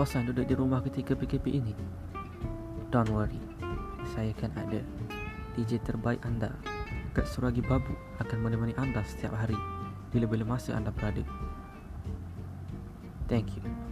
bosan duduk di rumah ketika PKP ini? Don't worry, saya akan ada DJ terbaik anda. Kak Suragi Babu akan menemani anda setiap hari Bila-bila masa anda berada. Thank you.